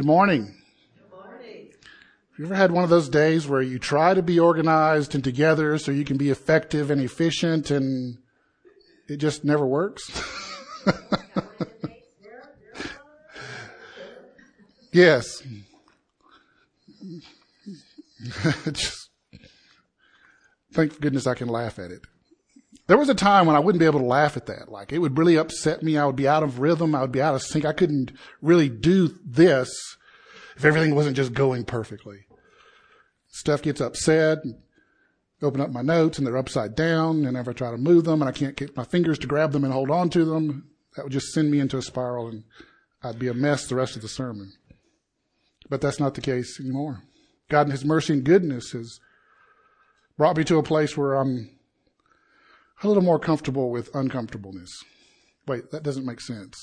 Good morning. Good morning. Have you ever had one of those days where you try to be organized and together so you can be effective and efficient and it just never works? yes. just, thank goodness I can laugh at it. There was a time when I wouldn't be able to laugh at that. Like it would really upset me. I would be out of rhythm. I would be out of sync. I couldn't really do this if everything wasn't just going perfectly. Stuff gets upset. Open up my notes and they're upside down. And if I try to move them and I can't get my fingers to grab them and hold on to them, that would just send me into a spiral and I'd be a mess the rest of the sermon. But that's not the case anymore. God in His mercy and goodness has brought me to a place where I'm a little more comfortable with uncomfortableness. Wait, that doesn't make sense.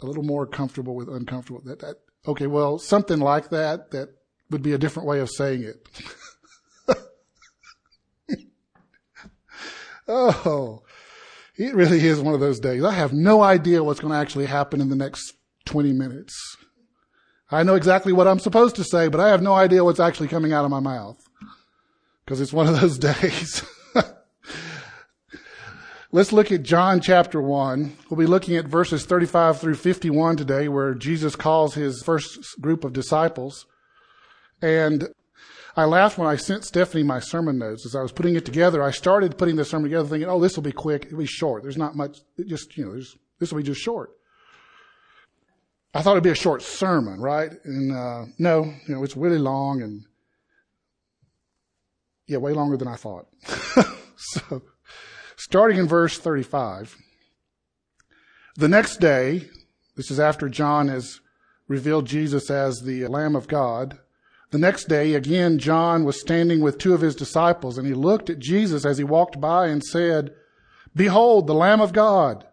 A little more comfortable with uncomfortable. That, that okay, well, something like that. That would be a different way of saying it. oh, it really is one of those days. I have no idea what's going to actually happen in the next 20 minutes. I know exactly what I'm supposed to say, but I have no idea what's actually coming out of my mouth. Because it's one of those days. Let's look at John chapter 1. We'll be looking at verses 35 through 51 today, where Jesus calls his first group of disciples. And I laughed when I sent Stephanie my sermon notes. As I was putting it together, I started putting the sermon together thinking, oh, this will be quick. It'll be short. There's not much, it just, you know, this will be just short. I thought it'd be a short sermon, right? And, uh, no, you know, it's really long and, yeah, way longer than I thought. so, Starting in verse 35. The next day, this is after John has revealed Jesus as the Lamb of God. The next day, again, John was standing with two of his disciples and he looked at Jesus as he walked by and said, Behold, the Lamb of God.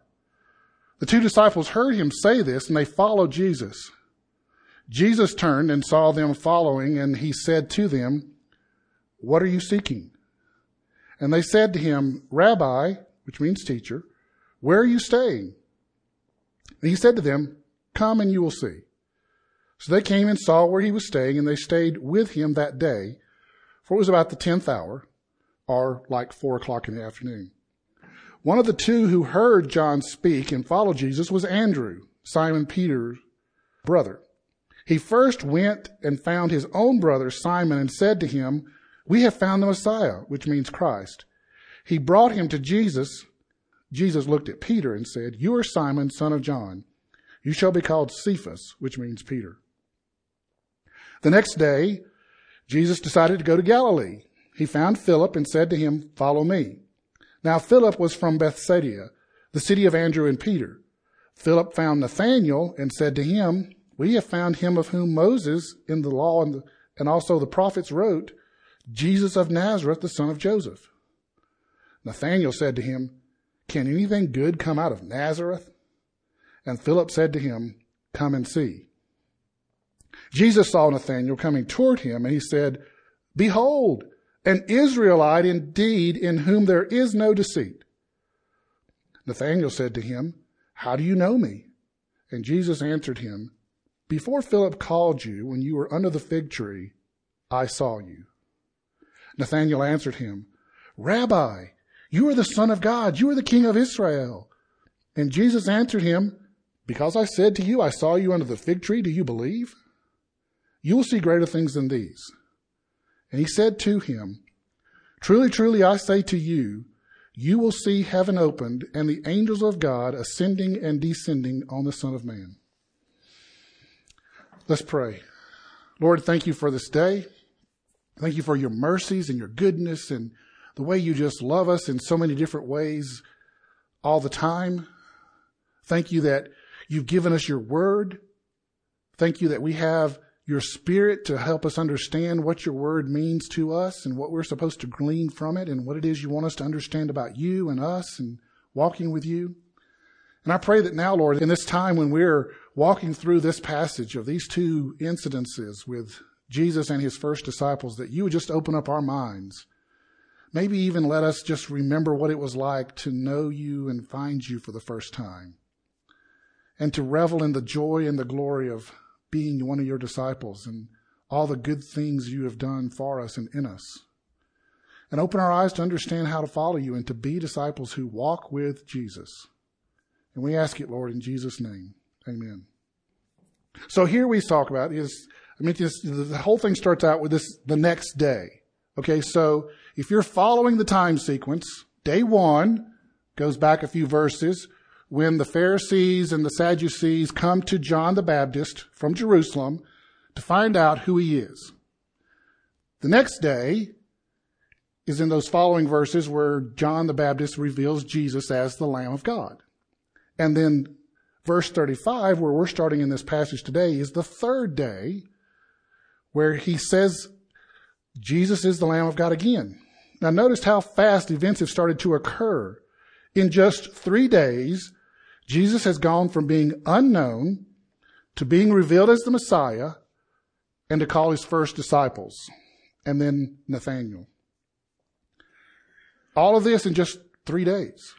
The two disciples heard him say this and they followed Jesus. Jesus turned and saw them following and he said to them, What are you seeking? And they said to him, Rabbi, which means teacher, where are you staying? And he said to them, Come and you will see. So they came and saw where he was staying, and they stayed with him that day, for it was about the tenth hour, or like four o'clock in the afternoon. One of the two who heard John speak and followed Jesus was Andrew, Simon Peter's brother. He first went and found his own brother Simon and said to him, we have found the Messiah, which means Christ. He brought him to Jesus. Jesus looked at Peter and said, You are Simon, son of John. You shall be called Cephas, which means Peter. The next day, Jesus decided to go to Galilee. He found Philip and said to him, Follow me. Now Philip was from Bethsaida, the city of Andrew and Peter. Philip found Nathanael and said to him, We have found him of whom Moses in the law and, the, and also the prophets wrote, Jesus of Nazareth, the son of Joseph. Nathanael said to him, Can anything good come out of Nazareth? And Philip said to him, Come and see. Jesus saw Nathanael coming toward him, and he said, Behold, an Israelite indeed, in whom there is no deceit. Nathanael said to him, How do you know me? And Jesus answered him, Before Philip called you, when you were under the fig tree, I saw you. Nathanael answered him, Rabbi, you are the Son of God. You are the King of Israel. And Jesus answered him, Because I said to you, I saw you under the fig tree, do you believe? You will see greater things than these. And he said to him, Truly, truly, I say to you, you will see heaven opened and the angels of God ascending and descending on the Son of Man. Let's pray. Lord, thank you for this day. Thank you for your mercies and your goodness and the way you just love us in so many different ways all the time. Thank you that you've given us your word. Thank you that we have your spirit to help us understand what your word means to us and what we're supposed to glean from it and what it is you want us to understand about you and us and walking with you. And I pray that now, Lord, in this time when we're walking through this passage of these two incidences with Jesus and his first disciples, that you would just open up our minds. Maybe even let us just remember what it was like to know you and find you for the first time. And to revel in the joy and the glory of being one of your disciples and all the good things you have done for us and in us. And open our eyes to understand how to follow you and to be disciples who walk with Jesus. And we ask it, Lord, in Jesus' name. Amen. So here we talk about is, I mean, this, the whole thing starts out with this, the next day. Okay, so if you're following the time sequence, day one goes back a few verses when the Pharisees and the Sadducees come to John the Baptist from Jerusalem to find out who he is. The next day is in those following verses where John the Baptist reveals Jesus as the Lamb of God. And then verse 35, where we're starting in this passage today, is the third day where he says Jesus is the Lamb of God again. Now notice how fast events have started to occur. In just three days, Jesus has gone from being unknown to being revealed as the Messiah and to call his first disciples and then Nathaniel. All of this in just three days.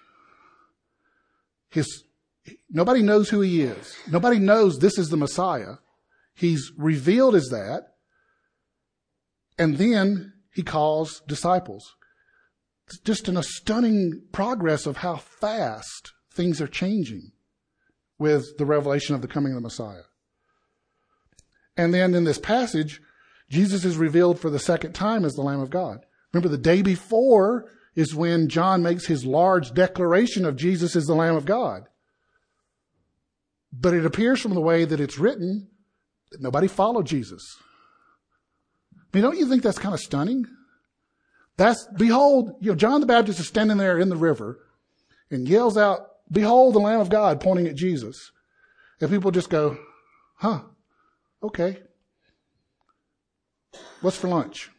His, nobody knows who he is. Nobody knows this is the Messiah. He's revealed as that. And then he calls disciples. It's just in a stunning progress of how fast things are changing with the revelation of the coming of the Messiah. And then in this passage, Jesus is revealed for the second time as the Lamb of God. Remember, the day before is when John makes his large declaration of Jesus as the Lamb of God. But it appears from the way that it's written that nobody followed Jesus. I mean, don't you think that's kind of stunning? That's, behold, you know, John the Baptist is standing there in the river and yells out, behold the Lamb of God pointing at Jesus. And people just go, huh, okay. What's for lunch?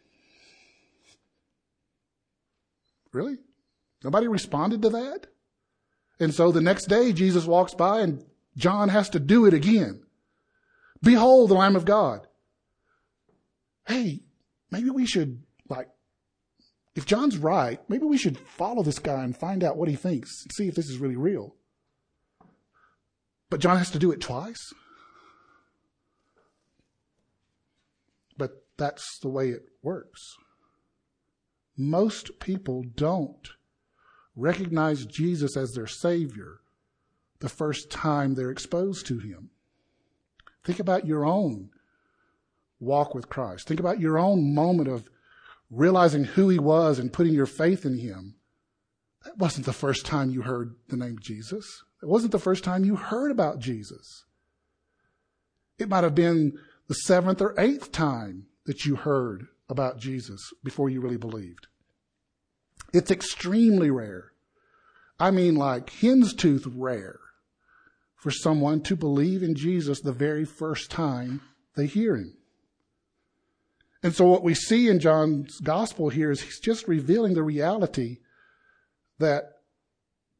Really? Nobody responded to that? And so the next day Jesus walks by and John has to do it again. Behold the Lamb of God. Hey, maybe we should like, if John's right, maybe we should follow this guy and find out what he thinks see if this is really real. But John has to do it twice. But that's the way it works most people don't recognize Jesus as their Savior the first time they're exposed to Him. Think about your own walk with Christ. Think about your own moment of realizing who He was and putting your faith in Him. That wasn't the first time you heard the name Jesus. It wasn't the first time you heard about Jesus. It might have been the seventh or eighth time that you heard about Jesus before you really believed. It's extremely rare. I mean, like hen's tooth rare for someone to believe in Jesus the very first time they hear him. And so what we see in John's gospel here is he's just revealing the reality that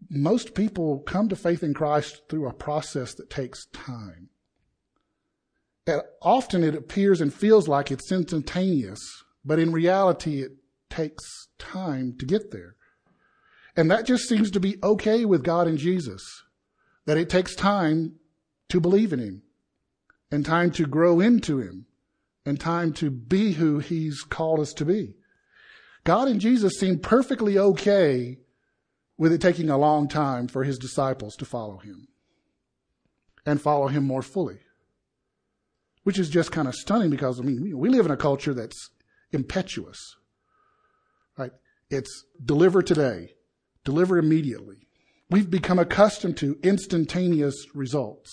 most people come to faith in Christ through a process that takes time. And often it appears and feels like it's instantaneous, but in reality it takes time to get there. And that just seems to be okay with God and Jesus, that it takes time to believe in Him, and time to grow into Him, and time to be who He's called us to be. God and Jesus seem perfectly okay with it taking a long time for His disciples to follow Him and follow Him more fully. Which is just kind of stunning because, I mean, we live in a culture that's impetuous. Right? It's deliver today, deliver immediately. We've become accustomed to instantaneous results.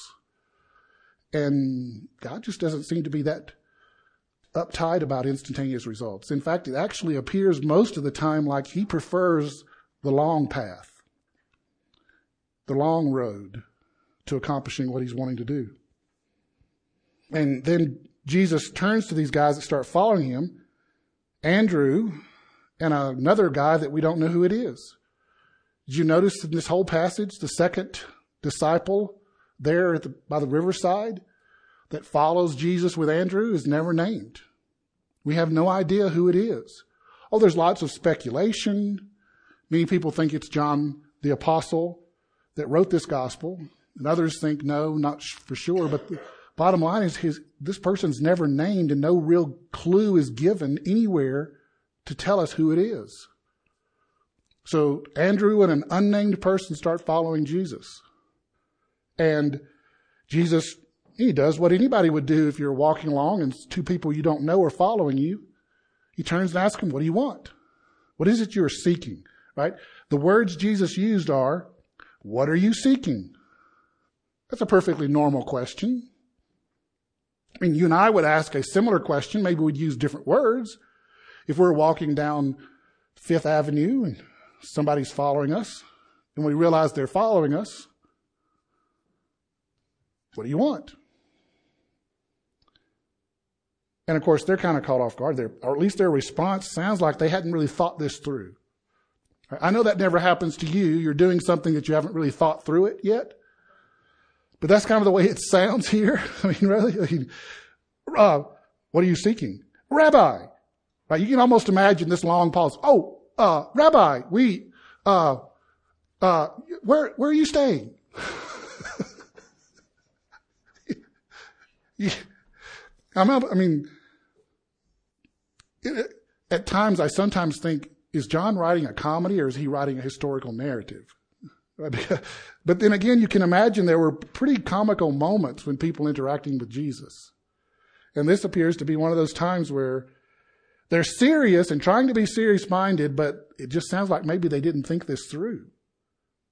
And God just doesn't seem to be that uptight about instantaneous results. In fact, it actually appears most of the time like He prefers the long path, the long road to accomplishing what He's wanting to do. And then Jesus turns to these guys that start following Him. Andrew, and another guy that we don't know who it is. Did you notice in this whole passage, the second disciple there the, by the riverside that follows Jesus with Andrew is never named. We have no idea who it is. Oh, there's lots of speculation. Many people think it's John the apostle that wrote this gospel. And others think no, not for sure. But the, bottom line is his, this person's never named and no real clue is given anywhere to tell us who it is. So Andrew and an unnamed person start following Jesus. And Jesus, he does what anybody would do if you're walking along and two people you don't know are following you. He turns and asks them, what do you want? What is it you're seeking? Right? The words Jesus used are, what are you seeking? That's a perfectly normal question. I mean, you and I would ask a similar question. Maybe we'd use different words. If we're walking down Fifth Avenue and somebody's following us and we realize they're following us, what do you want? And of course, they're kind of caught off guard there, or at least their response sounds like they hadn't really thought this through. I know that never happens to you. You're doing something that you haven't really thought through it yet. But that's kind of the way it sounds here. I mean, really? I mean, uh, what are you seeking? Rabbi. Right? You can almost imagine this long pause. Oh, uh, Rabbi, we, uh, uh, where, where are you staying? I mean, it, at times I sometimes think, is John writing a comedy or is he writing a historical narrative? but then again, you can imagine there were pretty comical moments when people interacting with Jesus. And this appears to be one of those times where they're serious and trying to be serious minded, but it just sounds like maybe they didn't think this through.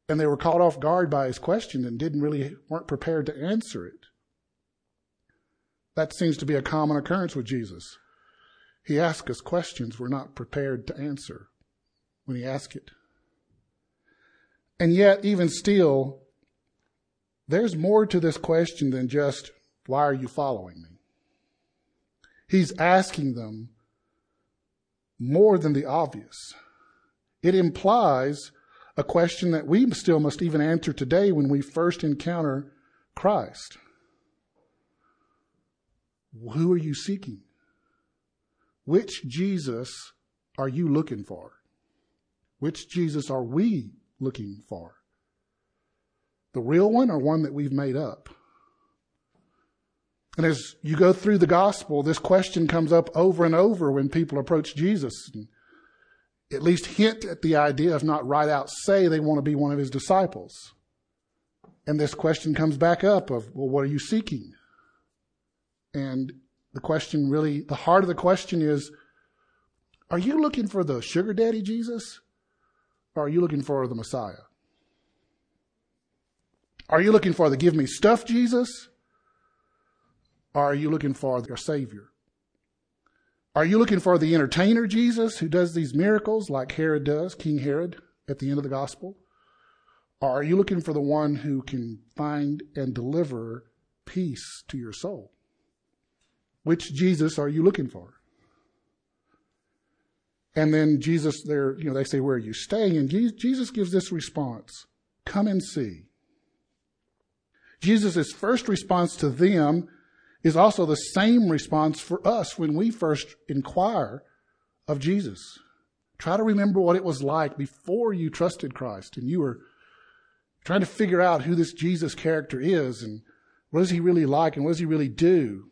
And they were caught off guard by his question and didn't really, weren't prepared to answer it. That seems to be a common occurrence with Jesus. He asks us questions we're not prepared to answer when he asks it. And yet, even still, there's more to this question than just, why are you following me? He's asking them more than the obvious. It implies a question that we still must even answer today when we first encounter Christ. Who are you seeking? Which Jesus are you looking for? Which Jesus are we looking for? The real one or one that we've made up? And as you go through the gospel, this question comes up over and over when people approach Jesus and at least hint at the idea, if not right out say they want to be one of his disciples. And this question comes back up of, well, what are you seeking? And the question really, the heart of the question is, are you looking for the sugar daddy Jesus? Or are you looking for the Messiah? Are you looking for the give me stuff Jesus? Or are you looking for your Savior? Are you looking for the entertainer Jesus who does these miracles like Herod does, King Herod, at the end of the gospel? Or are you looking for the one who can find and deliver peace to your soul? Which Jesus are you looking for? And then Jesus, there, you know, they say, where are you staying? And Jesus gives this response, come and see. Jesus' first response to them is also the same response for us when we first inquire of Jesus. Try to remember what it was like before you trusted Christ and you were trying to figure out who this Jesus character is and what is he really like and what does he really do.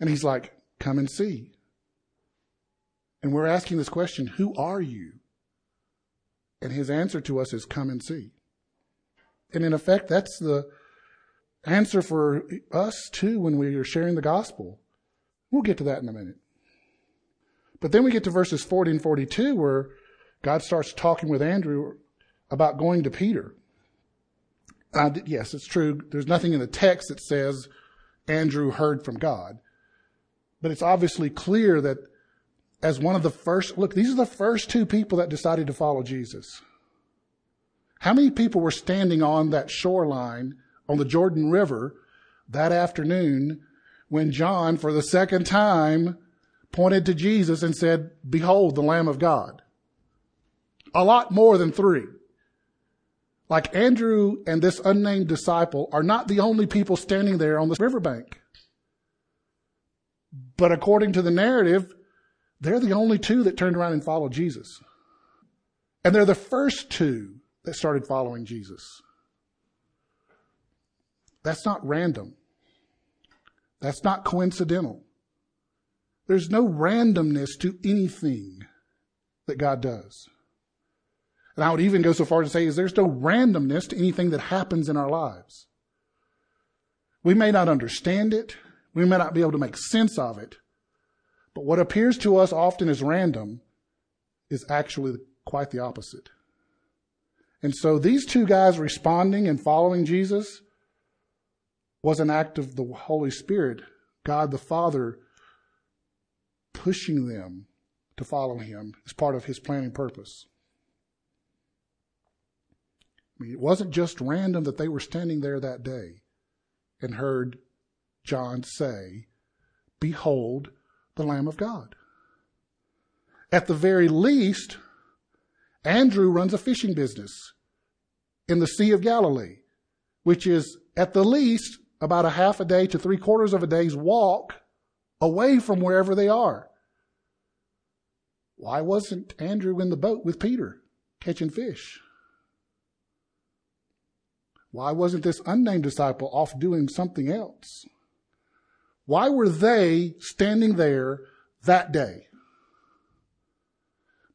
And he's like, come and see. And we're asking this question, who are you? And his answer to us is, come and see. And in effect, that's the answer for us too when we are sharing the gospel. We'll get to that in a minute. But then we get to verses 40 and 42 where God starts talking with Andrew about going to Peter. Uh, yes, it's true. There's nothing in the text that says Andrew heard from God. But it's obviously clear that as one of the first, look, these are the first two people that decided to follow Jesus. How many people were standing on that shoreline on the Jordan River that afternoon when John, for the second time, pointed to Jesus and said, Behold the Lamb of God? A lot more than three. Like Andrew and this unnamed disciple are not the only people standing there on the riverbank. But according to the narrative, they're the only two that turned around and followed Jesus. And they're the first two that started following Jesus. That's not random. That's not coincidental. There's no randomness to anything that God does. And I would even go so far to say is there's no randomness to anything that happens in our lives. We may not understand it. We may not be able to make sense of it. But what appears to us often as random is actually quite the opposite. And so these two guys responding and following Jesus was an act of the Holy Spirit, God the Father pushing them to follow him as part of his planning purpose. I mean, it wasn't just random that they were standing there that day and heard John say, Behold the Lamb of God. At the very least, Andrew runs a fishing business in the Sea of Galilee, which is at the least about a half a day to three quarters of a day's walk away from wherever they are. Why wasn't Andrew in the boat with Peter catching fish? Why wasn't this unnamed disciple off doing something else? Why were they standing there that day?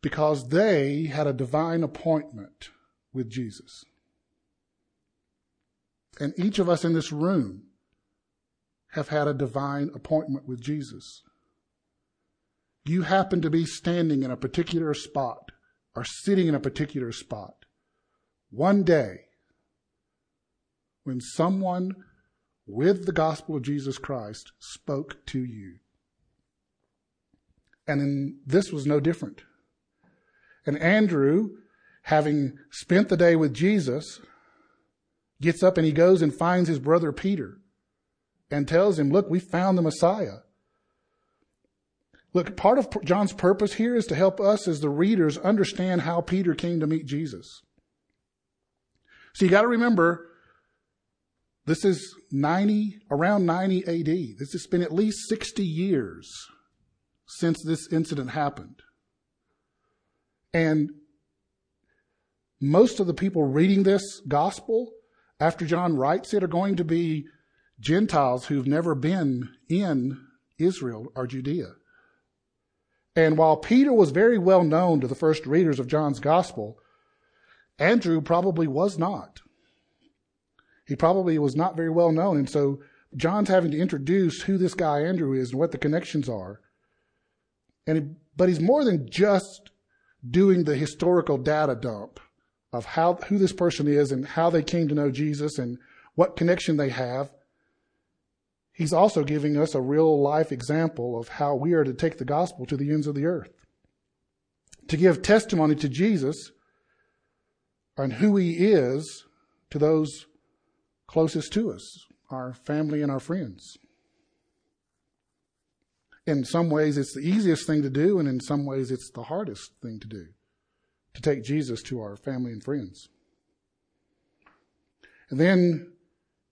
Because they had a divine appointment with Jesus. And each of us in this room have had a divine appointment with Jesus. You happen to be standing in a particular spot or sitting in a particular spot one day when someone with the gospel of Jesus Christ spoke to you. And this was no different. And Andrew, having spent the day with Jesus, gets up and he goes and finds his brother Peter and tells him, Look, we found the Messiah. Look, part of John's purpose here is to help us as the readers understand how Peter came to meet Jesus. So you got to remember, this is 90, around 90 AD. This has been at least 60 years since this incident happened. And most of the people reading this gospel after John writes it are going to be Gentiles who've never been in Israel or Judea. And while Peter was very well known to the first readers of John's gospel, Andrew probably was not. He probably was not very well known. And so John's having to introduce who this guy Andrew is and what the connections are. And but he's more than just doing the historical data dump of how who this person is and how they came to know Jesus and what connection they have. He's also giving us a real life example of how we are to take the gospel to the ends of the earth. To give testimony to Jesus and who he is to those closest to us, our family and our friends. In some ways, it's the easiest thing to do, and in some ways, it's the hardest thing to do to take Jesus to our family and friends. And then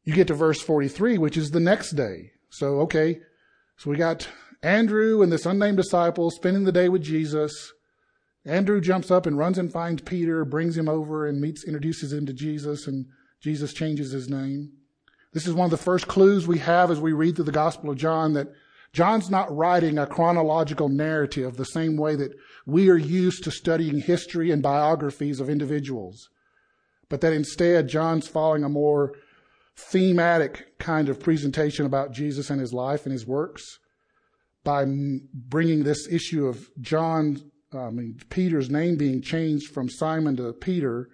you get to verse 43, which is the next day. So, okay, so we got Andrew and this unnamed disciple spending the day with Jesus. Andrew jumps up and runs and finds Peter, brings him over and meets, introduces him to Jesus, and Jesus changes his name. This is one of the first clues we have as we read through the Gospel of John that John's not writing a chronological narrative the same way that we are used to studying history and biographies of individuals, but that instead John's following a more thematic kind of presentation about Jesus and his life and his works by bringing this issue of John, I mean, Peter's name being changed from Simon to Peter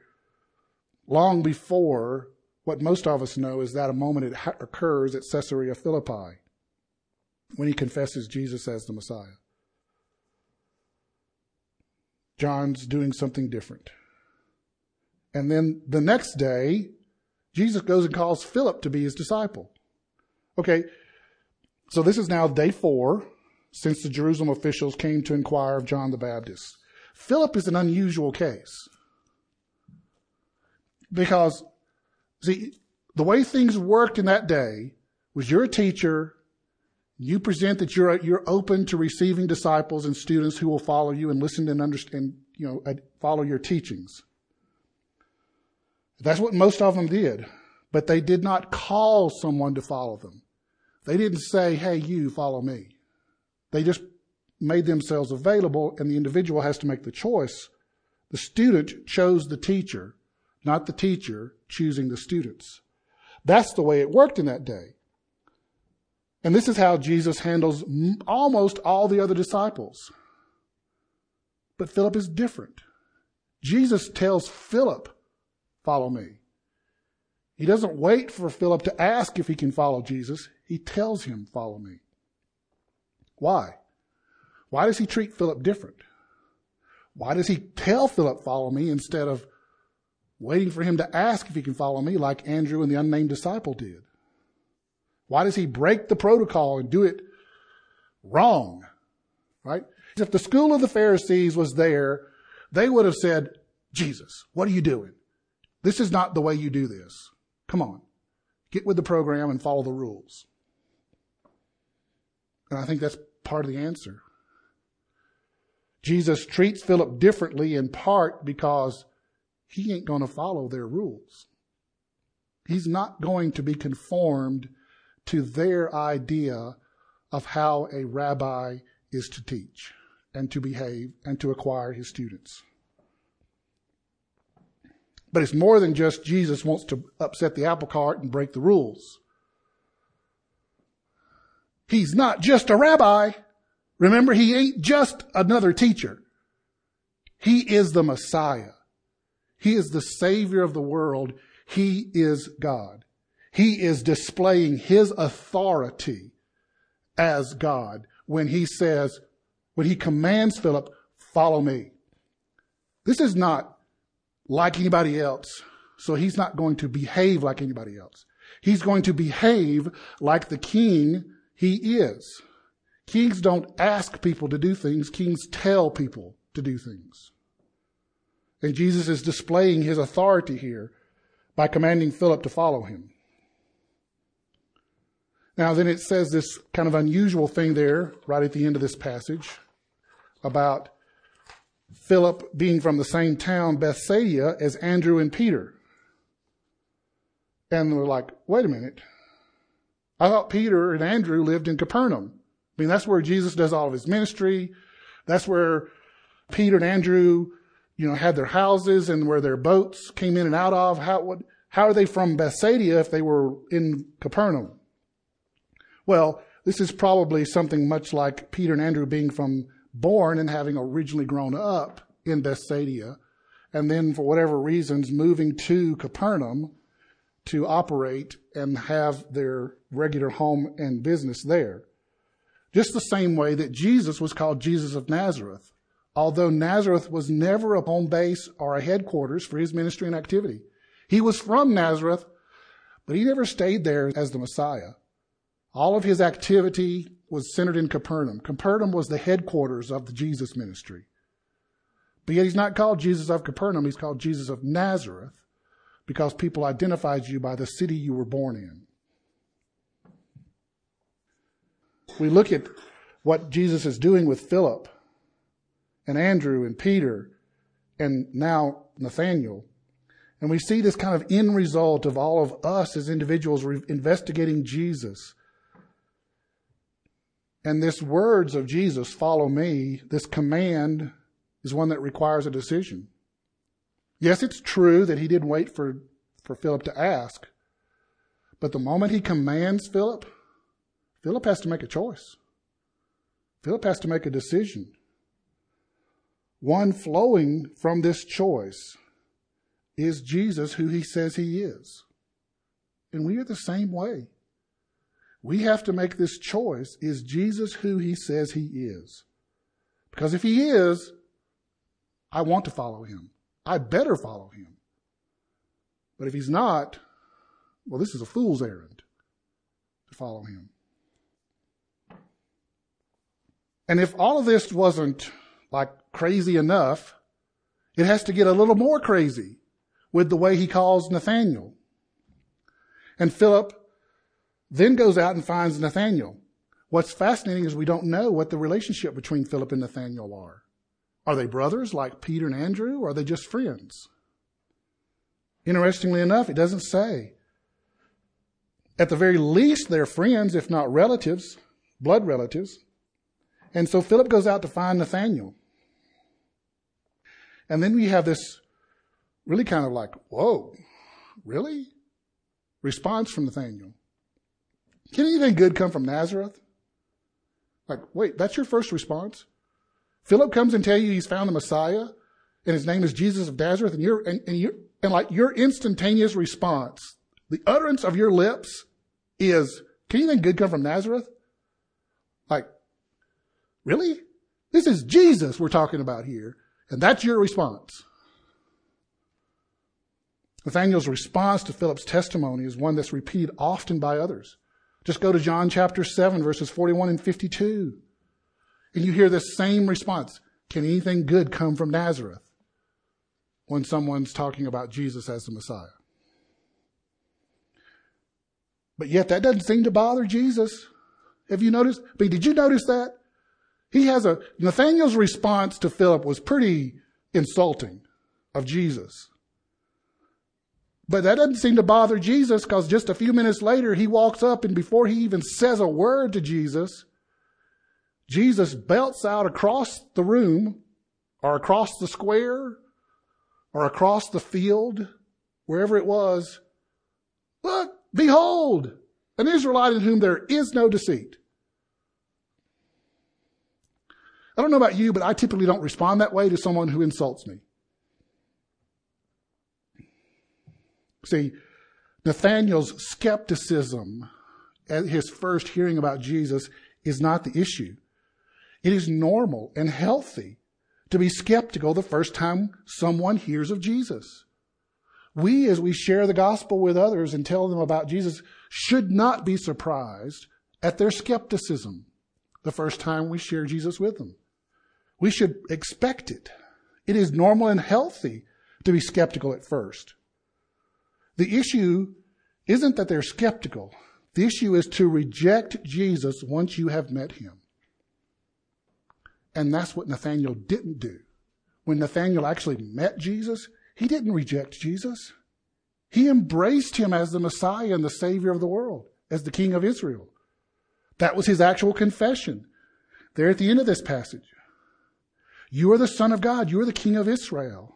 long before what most of us know is that a moment it ha- occurs at Caesarea Philippi when he confesses Jesus as the Messiah. John's doing something different. And then the next day, Jesus goes and calls Philip to be his disciple. Okay, so this is now day four since the Jerusalem officials came to inquire of John the Baptist. Philip is an unusual case. Because, see, the way things worked in that day was you're a teacher, you present that you're, you're open to receiving disciples and students who will follow you and listen and understand, you know, follow your teachings. That's what most of them did. But they did not call someone to follow them. They didn't say, hey, you follow me. They just made themselves available, and the individual has to make the choice. The student chose the teacher, not the teacher choosing the students. That's the way it worked in that day. And this is how Jesus handles almost all the other disciples. But Philip is different. Jesus tells Philip, Follow me. He doesn't wait for Philip to ask if he can follow Jesus. He tells him, Follow me. Why? Why does he treat Philip different? Why does he tell Philip, Follow me, instead of waiting for him to ask if he can follow me like Andrew and the unnamed disciple did? Why does he break the protocol and do it wrong? Right? If the school of the Pharisees was there, they would have said, Jesus, what are you doing? This is not the way you do this. Come on. Get with the program and follow the rules. And I think that's part of the answer. Jesus treats Philip differently in part because he ain't going to follow their rules. He's not going to be conformed to their idea of how a rabbi is to teach and to behave and to acquire his students. But it's more than just Jesus wants to upset the apple cart and break the rules. He's not just a rabbi. Remember, he ain't just another teacher. He is the Messiah. He is the Savior of the world. He is God. He is displaying his authority as God when he says, when he commands Philip, follow me. This is not like anybody else, so he's not going to behave like anybody else. He's going to behave like the king he is. Kings don't ask people to do things, kings tell people to do things. And Jesus is displaying his authority here by commanding Philip to follow him. Now, then it says this kind of unusual thing there, right at the end of this passage, about Philip being from the same town, Bethsaida, as Andrew and Peter. And we're like, wait a minute. I thought Peter and Andrew lived in Capernaum. I mean, that's where Jesus does all of his ministry. That's where Peter and Andrew, you know, had their houses and where their boats came in and out of. How, what, how are they from Bethsaida if they were in Capernaum? Well, this is probably something much like Peter and Andrew being from born and having originally grown up in Bethsaida, and then for whatever reasons moving to Capernaum to operate and have their regular home and business there. Just the same way that Jesus was called Jesus of Nazareth, although Nazareth was never a home base or a headquarters for his ministry and activity. He was from Nazareth, but he never stayed there as the Messiah. All of his activity was centered in Capernaum. Capernaum was the headquarters of the Jesus ministry. But yet he's not called Jesus of Capernaum, he's called Jesus of Nazareth because people identified you by the city you were born in. We look at what Jesus is doing with Philip and Andrew and Peter and now Nathaniel. And we see this kind of end result of all of us as individuals investigating Jesus and this words of Jesus, follow me, this command is one that requires a decision. Yes, it's true that he didn't wait for, for Philip to ask. But the moment he commands Philip, Philip has to make a choice. Philip has to make a decision. One flowing from this choice is Jesus who he says he is. And we are the same way. We have to make this choice. Is Jesus who he says he is? Because if he is, I want to follow him. I better follow him. But if he's not, well, this is a fool's errand to follow him. And if all of this wasn't like crazy enough, it has to get a little more crazy with the way he calls Nathaniel. And Philip then goes out and finds Nathaniel. What's fascinating is we don't know what the relationship between Philip and Nathaniel are. Are they brothers like Peter and Andrew, or are they just friends? Interestingly enough, it doesn't say. At the very least, they're friends, if not relatives, blood relatives. And so Philip goes out to find Nathaniel. And then we have this really kind of like, whoa, really? Response from Nathaniel. Can anything good come from Nazareth? Like, wait, that's your first response? Philip comes and tell you he's found the Messiah and his name is Jesus of Nazareth and you're, and, and you and like your instantaneous response, the utterance of your lips is, can anything good come from Nazareth? Like, really? This is Jesus we're talking about here. And that's your response. Nathaniel's response to Philip's testimony is one that's repeated often by others. Just go to John chapter 7, verses 41 and 52. And you hear this same response. Can anything good come from Nazareth? When someone's talking about Jesus as the Messiah. But yet that doesn't seem to bother Jesus. Have you noticed? I mean, did you notice that? He has a, Nathaniel's response to Philip was pretty insulting of Jesus. But that doesn't seem to bother Jesus because just a few minutes later, he walks up and before he even says a word to Jesus, Jesus belts out across the room or across the square or across the field, wherever it was. Look, behold, an Israelite in whom there is no deceit. I don't know about you, but I typically don't respond that way to someone who insults me. See, Nathaniel's skepticism at his first hearing about Jesus is not the issue. It is normal and healthy to be skeptical the first time someone hears of Jesus. We, as we share the gospel with others and tell them about Jesus, should not be surprised at their skepticism the first time we share Jesus with them. We should expect it. It is normal and healthy to be skeptical at first. The issue isn't that they're skeptical. The issue is to reject Jesus once you have met him. And that's what Nathaniel didn't do. When Nathaniel actually met Jesus, he didn't reject Jesus. He embraced him as the Messiah and the Savior of the world, as the King of Israel. That was his actual confession. There at the end of this passage. You are the Son of God. You are the King of Israel.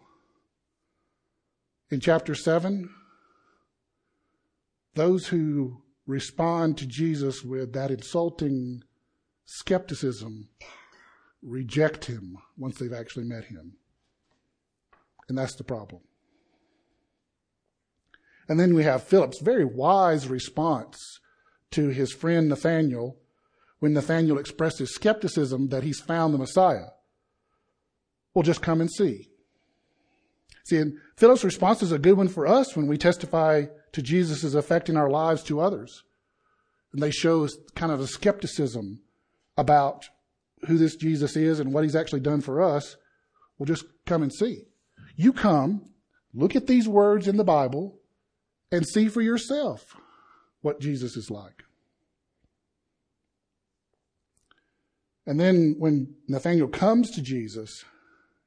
In chapter 7, those who respond to Jesus with that insulting skepticism reject him once they've actually met him. And that's the problem. And then we have Philip's very wise response to his friend Nathaniel when Nathaniel expressed his skepticism that he's found the Messiah. Well, just come and see. See, and Philip's response is a good one for us when we testify to Jesus affecting our lives to others. And they show kind of a skepticism about who this Jesus is and what he's actually done for us. Well, just come and see. You come, look at these words in the Bible, and see for yourself what Jesus is like. And then when Nathaniel comes to Jesus,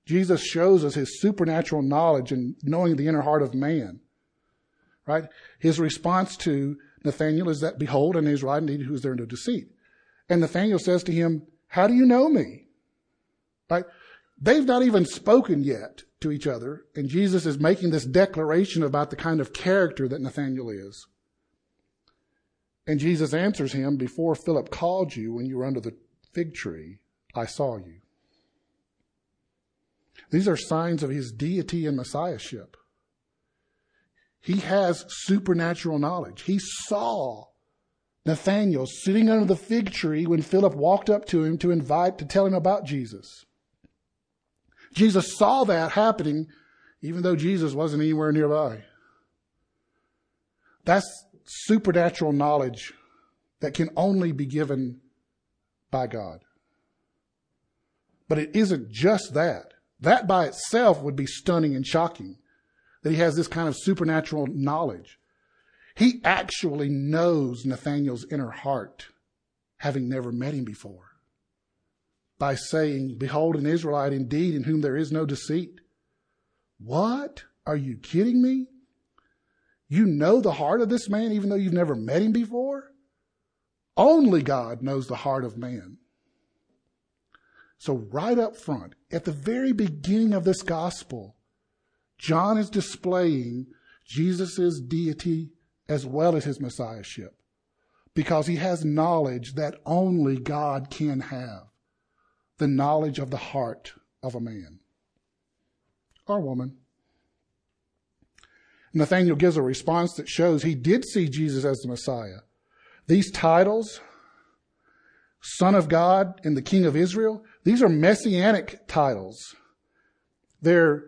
Jesus shows us his supernatural knowledge and knowing the inner heart of man. Right? His response to Nathanael is that, behold, an Israelite indeed who is there in no deceit. And Nathanael says to him, how do you know me? Right? They've not even spoken yet to each other, and Jesus is making this declaration about the kind of character that Nathanael is. And Jesus answers him, Before Philip called you when you were under the fig tree, I saw you. These are signs of his deity and messiahship. He has supernatural knowledge. He saw Nathanael sitting under the fig tree when Philip walked up to him to invite, to tell him about Jesus. Jesus saw that happening even though Jesus wasn't anywhere nearby. That's supernatural knowledge that can only be given by God. But it isn't just that. That by itself would be stunning and shocking that he has this kind of supernatural knowledge. He actually knows Nathaniel's inner heart, having never met him before, by saying, Behold, an Israelite indeed in whom there is no deceit. What? Are you kidding me? You know the heart of this man even though you've never met him before? Only God knows the heart of man. So right up front, at the very beginning of this gospel, John is displaying Jesus' deity as well as his messiahship because he has knowledge that only God can have the knowledge of the heart of a man or woman. Nathaniel gives a response that shows he did see Jesus as the Messiah. These titles, Son of God and the King of Israel, these are messianic titles. They're,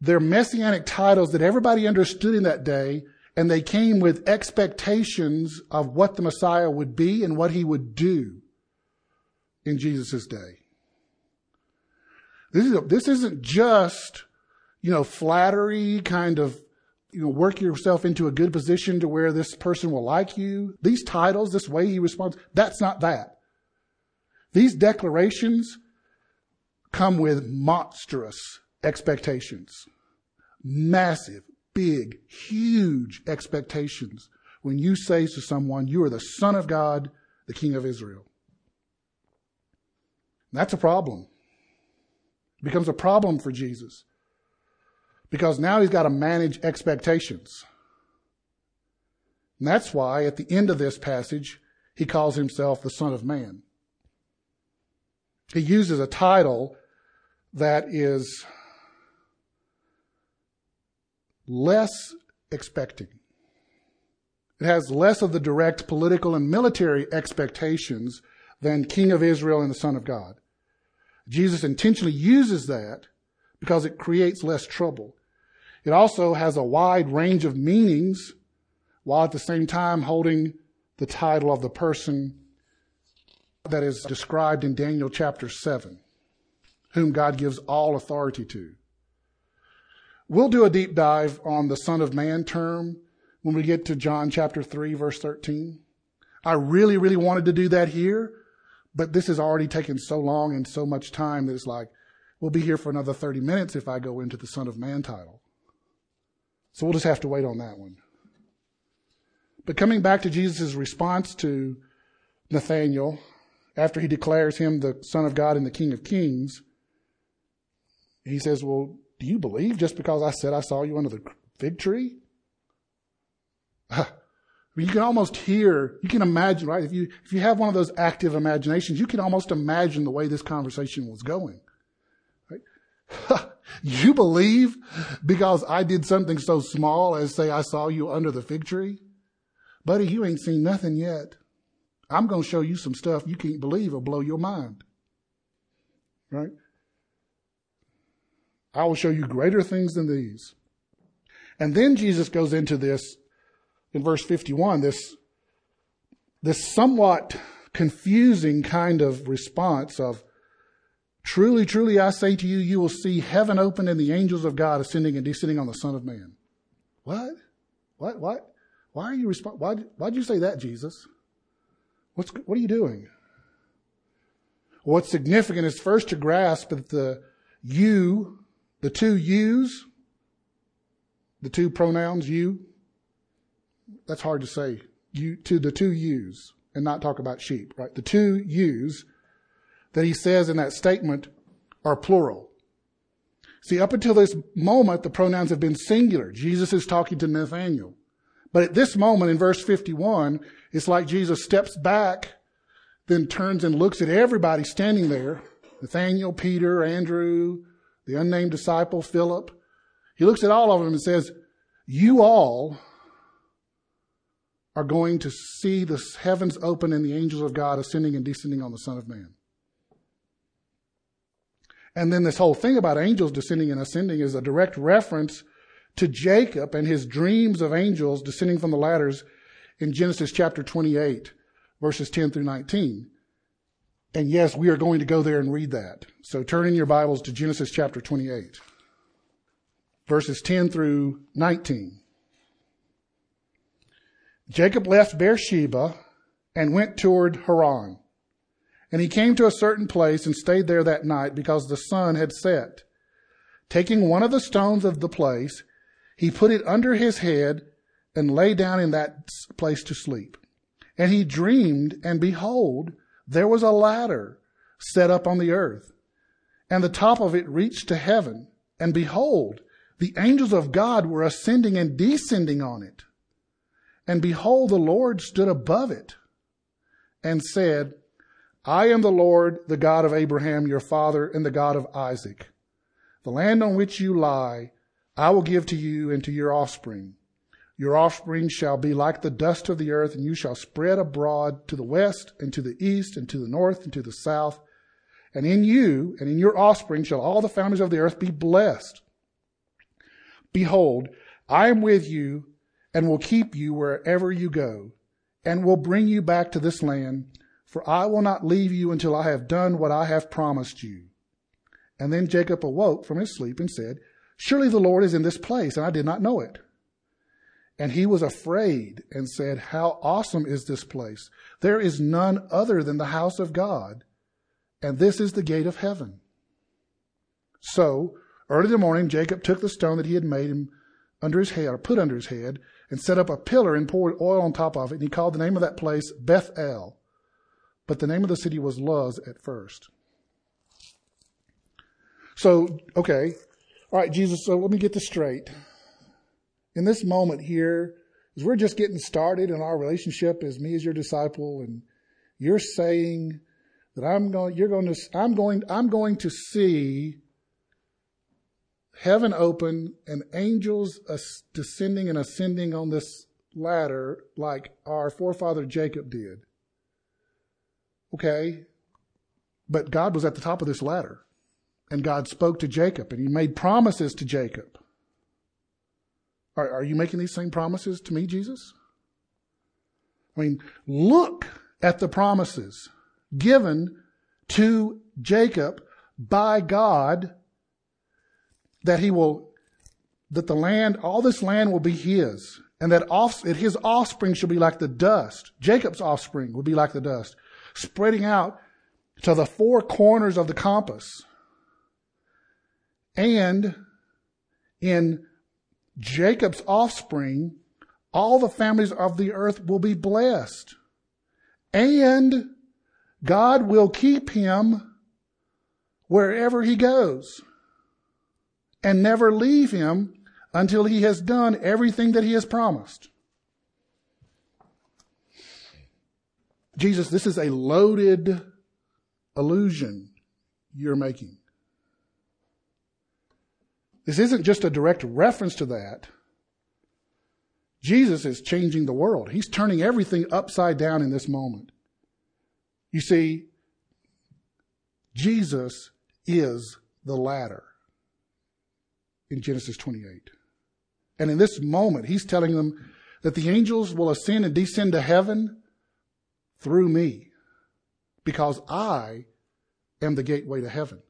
they're messianic titles that everybody understood in that day, and they came with expectations of what the Messiah would be and what he would do in Jesus' day. This, is this isn't just, you know, flattery kind of you know, work yourself into a good position to where this person will like you. These titles, this way he responds, that's not that. These declarations come with monstrous expectations. Massive, big, huge expectations when you say to someone, you are the son of God, the king of Israel. That's a problem. It becomes a problem for Jesus because now he's got to manage expectations. And that's why at the end of this passage, he calls himself the Son of Man. He uses a title that is less expecting. It has less of the direct political and military expectations than King of Israel and the Son of God. Jesus intentionally uses that because it creates less trouble. It also has a wide range of meanings while at the same time holding the title of the person that is described in Daniel chapter 7, whom God gives all authority to. We'll do a deep dive on the Son of Man term when we get to John chapter 3, verse 13. I really, really wanted to do that here, but this has already taken so long and so much time that it's like, we'll be here for another 30 minutes if I go into the Son of Man title. So we'll just have to wait on that one. But coming back to Jesus' response to Nathanael, after he declares him the Son of God and the King of Kings, he says, Well, do you believe just because I said I saw you under the fig tree? You can almost hear, you can imagine, right? If you, if you have one of those active imaginations, you can almost imagine the way this conversation was going. Right? You believe because I did something so small as say I saw you under the fig tree? Buddy, you ain't seen nothing yet. I'm going to show you some stuff you can't believe will blow your mind. Right? I will show you greater things than these. And then Jesus goes into this in verse 51, this, this somewhat confusing kind of response of, Truly, truly, I say to you, you will see heaven open and the angels of God ascending and descending on the Son of Man. What? What? What? Why are you respond? Why? Why'd you say that, Jesus? What's what are you doing? What's significant is first to grasp that the you, the two yous, the two pronouns you. That's hard to say. You to the two yous and not talk about sheep, right? The two yous that he says in that statement are plural. See, up until this moment, the pronouns have been singular. Jesus is talking to Nathaniel. But at this moment in verse 51, it's like Jesus steps back, then turns and looks at everybody standing there. Nathaniel, Peter, Andrew, the unnamed disciple, Philip. He looks at all of them and says, you all are going to see the heavens open and the angels of God ascending and descending on the Son of Man. And then this whole thing about angels descending and ascending is a direct reference to Jacob and his dreams of angels descending from the ladders in Genesis chapter 28, verses 10 through 19. And yes, we are going to go there and read that. So turn in your Bibles to Genesis chapter 28, verses 10 through 19. Jacob left Beersheba and went toward Haran. And he came to a certain place and stayed there that night because the sun had set. Taking one of the stones of the place, he put it under his head and lay down in that place to sleep. And he dreamed, and behold, there was a ladder set up on the earth, and the top of it reached to heaven. And behold, the angels of God were ascending and descending on it. And behold, the Lord stood above it and said, I am the Lord, the God of Abraham, your father, and the God of Isaac. The land on which you lie, I will give to you and to your offspring. Your offspring shall be like the dust of the earth, and you shall spread abroad to the west and to the east and to the north and to the south. And in you and in your offspring shall all the families of the earth be blessed. Behold, I am with you and will keep you wherever you go and will bring you back to this land, for I will not leave you until I have done what I have promised you. And then Jacob awoke from his sleep and said, Surely the Lord is in this place, and I did not know it. And he was afraid and said, How awesome is this place! There is none other than the house of God, and this is the gate of heaven. So, early in the morning, Jacob took the stone that he had made him under his head, or put under his head, and set up a pillar and poured oil on top of it, and he called the name of that place Bethel. But the name of the city was Luz at first. So, okay. All right, Jesus, so let me get this straight in this moment here, as we're just getting started in our relationship as me as your disciple, and you're saying that I'm going, you're going to, I'm going, I'm going to see heaven open and angels descending and ascending on this ladder like our forefather Jacob did. Okay. But God was at the top of this ladder and God spoke to Jacob and he made promises to Jacob. Are, are you making these same promises to me, Jesus? I mean, look at the promises given to Jacob by God that he will, that the land, all this land will be his, and that, off, that his offspring shall be like the dust. Jacob's offspring will be like the dust, spreading out to the four corners of the compass. And in Jacob's offspring, all the families of the earth will be blessed. And God will keep him wherever he goes and never leave him until he has done everything that he has promised. Jesus, this is a loaded illusion you're making. This isn't just a direct reference to that. Jesus is changing the world. He's turning everything upside down in this moment. You see, Jesus is the ladder in Genesis 28. And in this moment, he's telling them that the angels will ascend and descend to heaven through me because I am the gateway to heaven.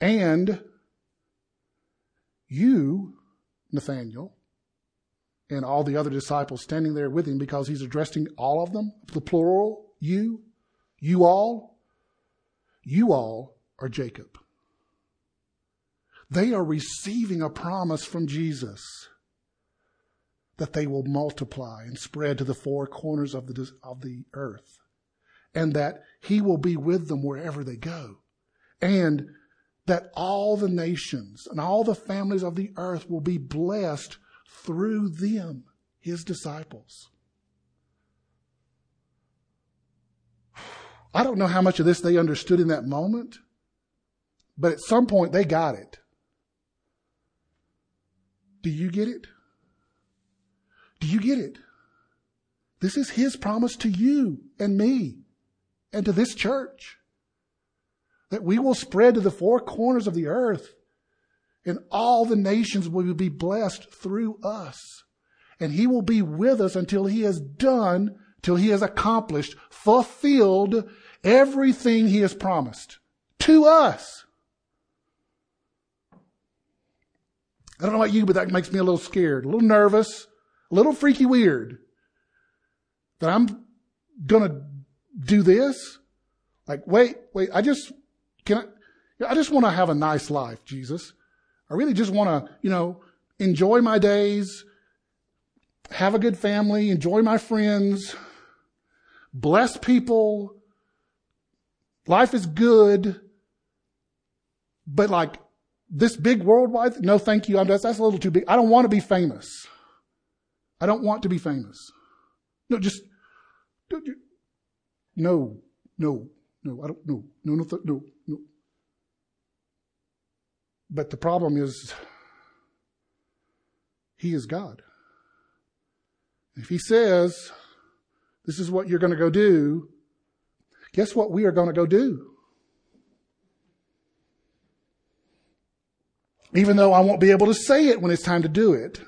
And you, Nathaniel, and all the other disciples standing there with him because he's addressing all of them, the plural, you, you all, you all are Jacob. They are receiving a promise from Jesus that they will multiply and spread to the four corners of the, of the earth and that he will be with them wherever they go. And that all the nations and all the families of the earth will be blessed through them, his disciples. I don't know how much of this they understood in that moment, but at some point they got it. Do you get it? Do you get it? This is his promise to you and me and to this church that we will spread to the four corners of the earth and all the nations will be blessed through us. And he will be with us until he has done, till he has accomplished, fulfilled everything he has promised to us. I don't know about you, but that makes me a little scared, a little nervous, a little freaky weird that I'm going to do this. Like, wait, wait, I just can I, I just want to have a nice life, Jesus. I really just want to, you know, enjoy my days, have a good family, enjoy my friends, bless people. Life is good. But like this big worldwide, no thank you. I'm just, that's a little too big. I don't want to be famous. I don't want to be famous. No, just, don't you? no, no, no, I don't, no, no, no, no. But the problem is, He is God. If He says, this is what you're going to go do, guess what we are going to go do? Even though I won't be able to say it when it's time to do it,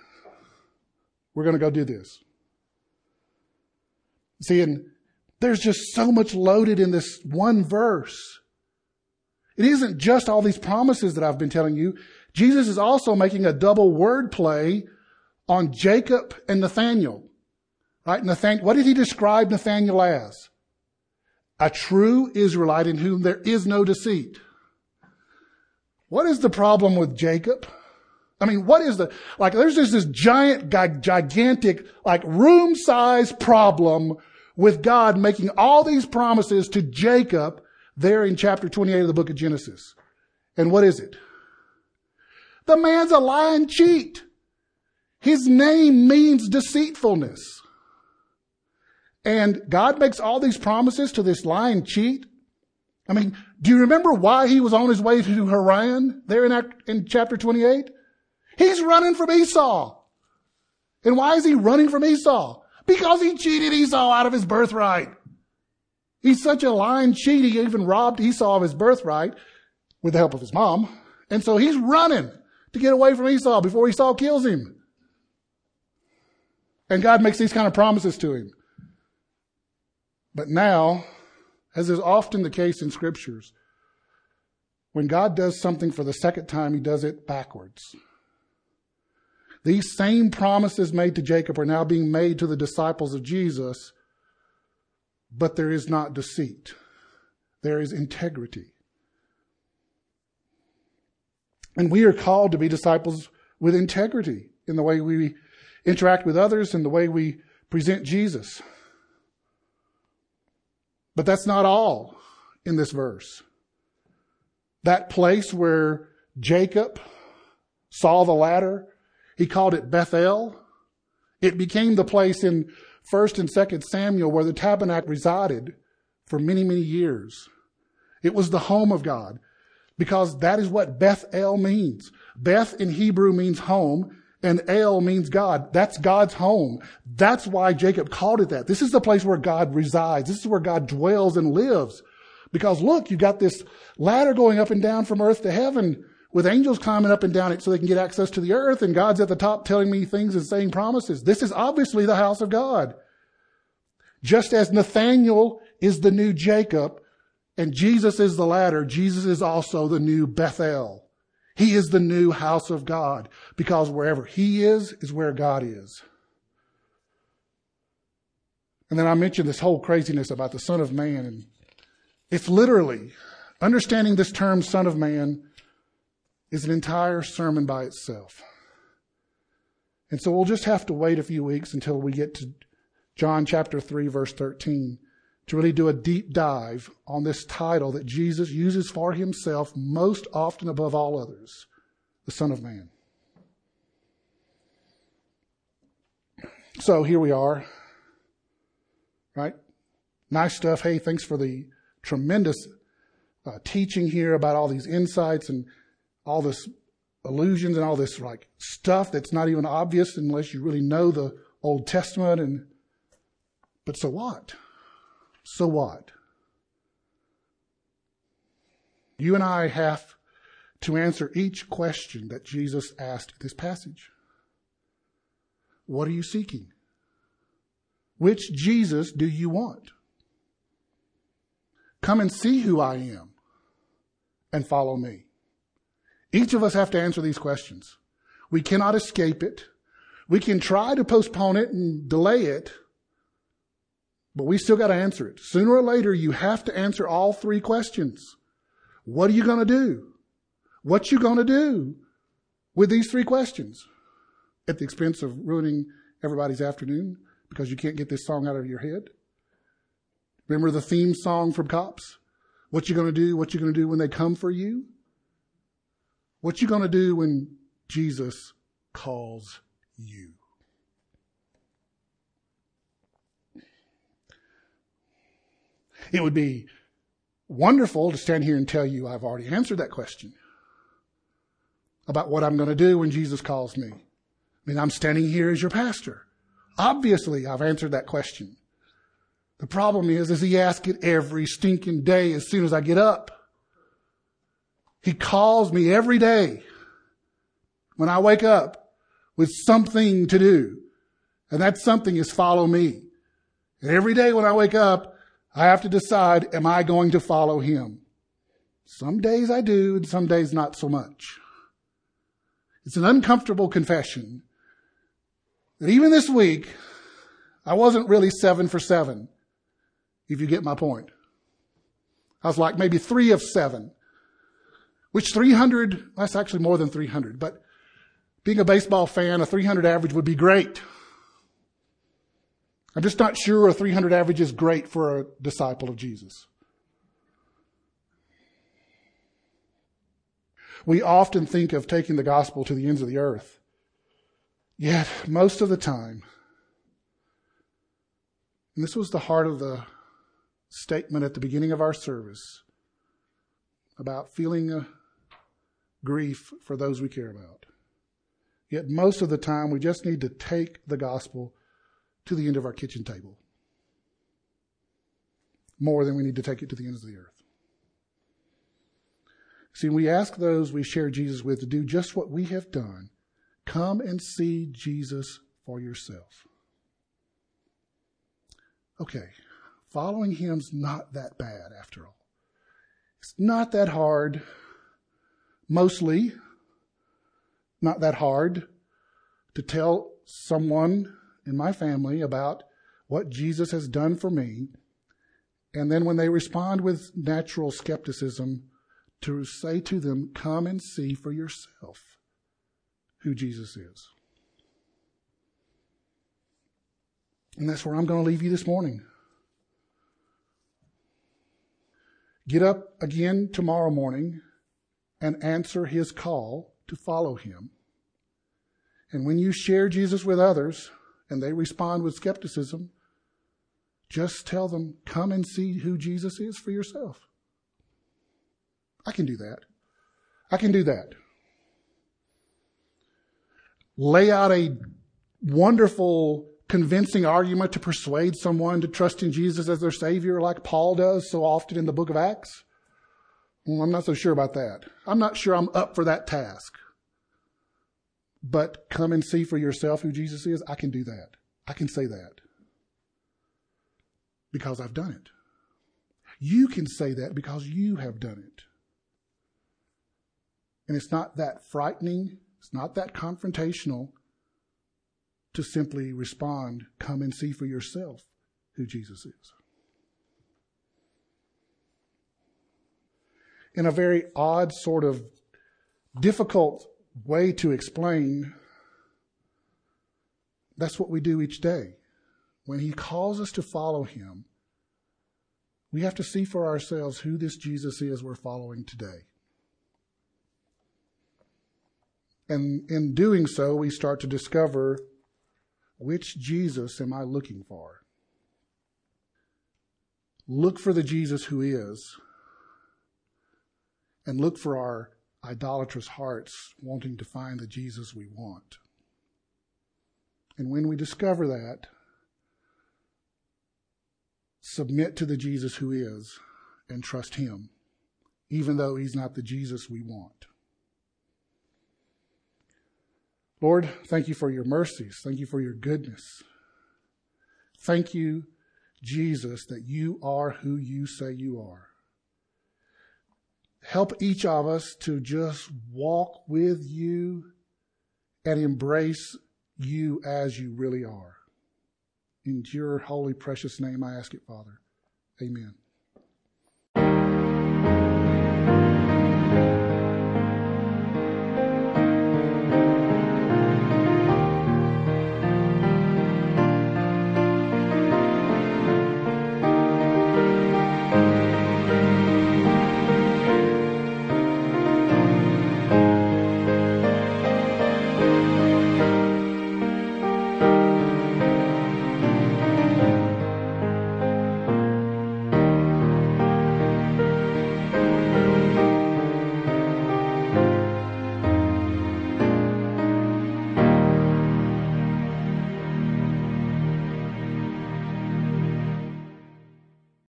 we're going to go do this. See, and there's just so much loaded in this one verse. It isn't just all these promises that I've been telling you. Jesus is also making a double word play on Jacob and Nathaniel. Right? Nathan, what did he describe Nathaniel as? A true Israelite in whom there is no deceit. What is the problem with Jacob? I mean, what is the, like, there's just this giant, gigantic, like room size problem with God making all these promises to Jacob there in chapter 28 of the book of Genesis. And what is it? The man's a lying cheat. His name means deceitfulness. And God makes all these promises to this lying cheat. I mean, do you remember why he was on his way to Haran there in, act, in chapter 28? He's running from Esau. And why is he running from Esau? Because he cheated Esau out of his birthright. He's such a lying cheat, he even robbed Esau of his birthright with the help of his mom. And so he's running to get away from Esau before Esau kills him. And God makes these kind of promises to him. But now, as is often the case in scriptures, when God does something for the second time, he does it backwards. These same promises made to Jacob are now being made to the disciples of Jesus, but there is not deceit. There is integrity. And we are called to be disciples with integrity in the way we interact with others and the way we present Jesus. But that's not all in this verse. That place where Jacob saw the ladder he called it Bethel. It became the place in 1st and 2nd Samuel where the tabernacle resided for many, many years. It was the home of God because that is what Bethel means. Beth in Hebrew means home and El means God. That's God's home. That's why Jacob called it that. This is the place where God resides. This is where God dwells and lives. Because look, you've got this ladder going up and down from earth to heaven with angels climbing up and down it so they can get access to the earth, and God's at the top telling me things and saying promises. This is obviously the house of God. Just as Nathaniel is the new Jacob and Jesus is the ladder, Jesus is also the new Bethel. He is the new house of God because wherever he is, is where God is. And then I mentioned this whole craziness about the Son of Man. It's literally understanding this term, Son of Man, is an entire sermon by itself. And so we'll just have to wait a few weeks until we get to John chapter 3, verse 13, to really do a deep dive on this title that Jesus uses for himself most often above all others the Son of Man. So here we are. Right? Nice stuff. Hey, thanks for the tremendous uh, teaching here about all these insights and all this illusions and all this like stuff that's not even obvious unless you really know the Old Testament and but so what? So what? You and I have to answer each question that Jesus asked in this passage. What are you seeking? Which Jesus do you want? Come and see who I am and follow me. Each of us have to answer these questions. We cannot escape it. We can try to postpone it and delay it, but we still got to answer it. Sooner or later, you have to answer all three questions. What are you going to do? What you going to do with these three questions? At the expense of ruining everybody's afternoon because you can't get this song out of your head? Remember the theme song from Cops? What you gonna do? What you gonna do when they come for you? What you gonna do when Jesus calls you? It would be wonderful to stand here and tell you I've already answered that question about what I'm going to do when Jesus calls me. I mean, I'm standing here as your pastor. Obviously, I've answered that question. The problem is, is he asks it every stinking day as soon as I get up. He calls me every day when I wake up with something to do. And that something is follow me. And every day when I wake up, I have to decide, am I going to follow him? Some days I do, and some days not so much. It's an uncomfortable confession that even this week, I wasn't really seven for seven, if you get my point. I was like maybe three of seven, which 300, that's actually more than 300, but being a baseball fan, a 300 average would be great. I'm just not sure a 300 average is great for a disciple of Jesus. We often think of taking the gospel to the ends of the earth. Yet, most of the time, and this was the heart of the statement at the beginning of our service about feeling a grief for those we care about. Yet, most of the time, we just need to take the gospel to the end of our kitchen table more than we need to take it to the ends of the earth. See, we ask those we share Jesus with to do just what we have done. Come and see Jesus for yourself. Okay, following him's not that bad after all. It's not that hard, mostly not that hard to tell someone in my family about what Jesus has done for me. And then when they respond with natural skepticism, to say to them, Come and see for yourself who Jesus is. And that's where I'm going to leave you this morning. Get up again tomorrow morning and answer his call to follow him. And when you share Jesus with others and they respond with skepticism, just tell them, come and see who Jesus is for yourself. I can do that. I can do that. Lay out a wonderful, convincing argument to persuade someone to trust in Jesus as their Savior, like Paul does so often in the book of Acts. Well, I'm not so sure about that. I'm not sure I'm up for that task. But come and see for yourself who Jesus is. I can do that. I can say that. Because I've done it. You can say that because you have done it. And it's not that frightening, it's not that confrontational to simply respond, come and see for yourself who Jesus is. In a very odd, sort of difficult way to explain, that's what we do each day. When He calls us to follow Him, we have to see for ourselves who this Jesus is we're following today. And in doing so, we start to discover which Jesus am I looking for? Look for the Jesus who is, and look for our idolatrous hearts wanting to find the Jesus we want. And when we discover that, submit to the Jesus who is and trust Him, even though He's not the Jesus we want. Lord, thank you for your mercies. Thank you for your goodness. Thank you, Jesus, that you are who you say you are. Help each of us to just walk with you and embrace you as you really are. In your holy, precious name, I ask it, Father. Amen.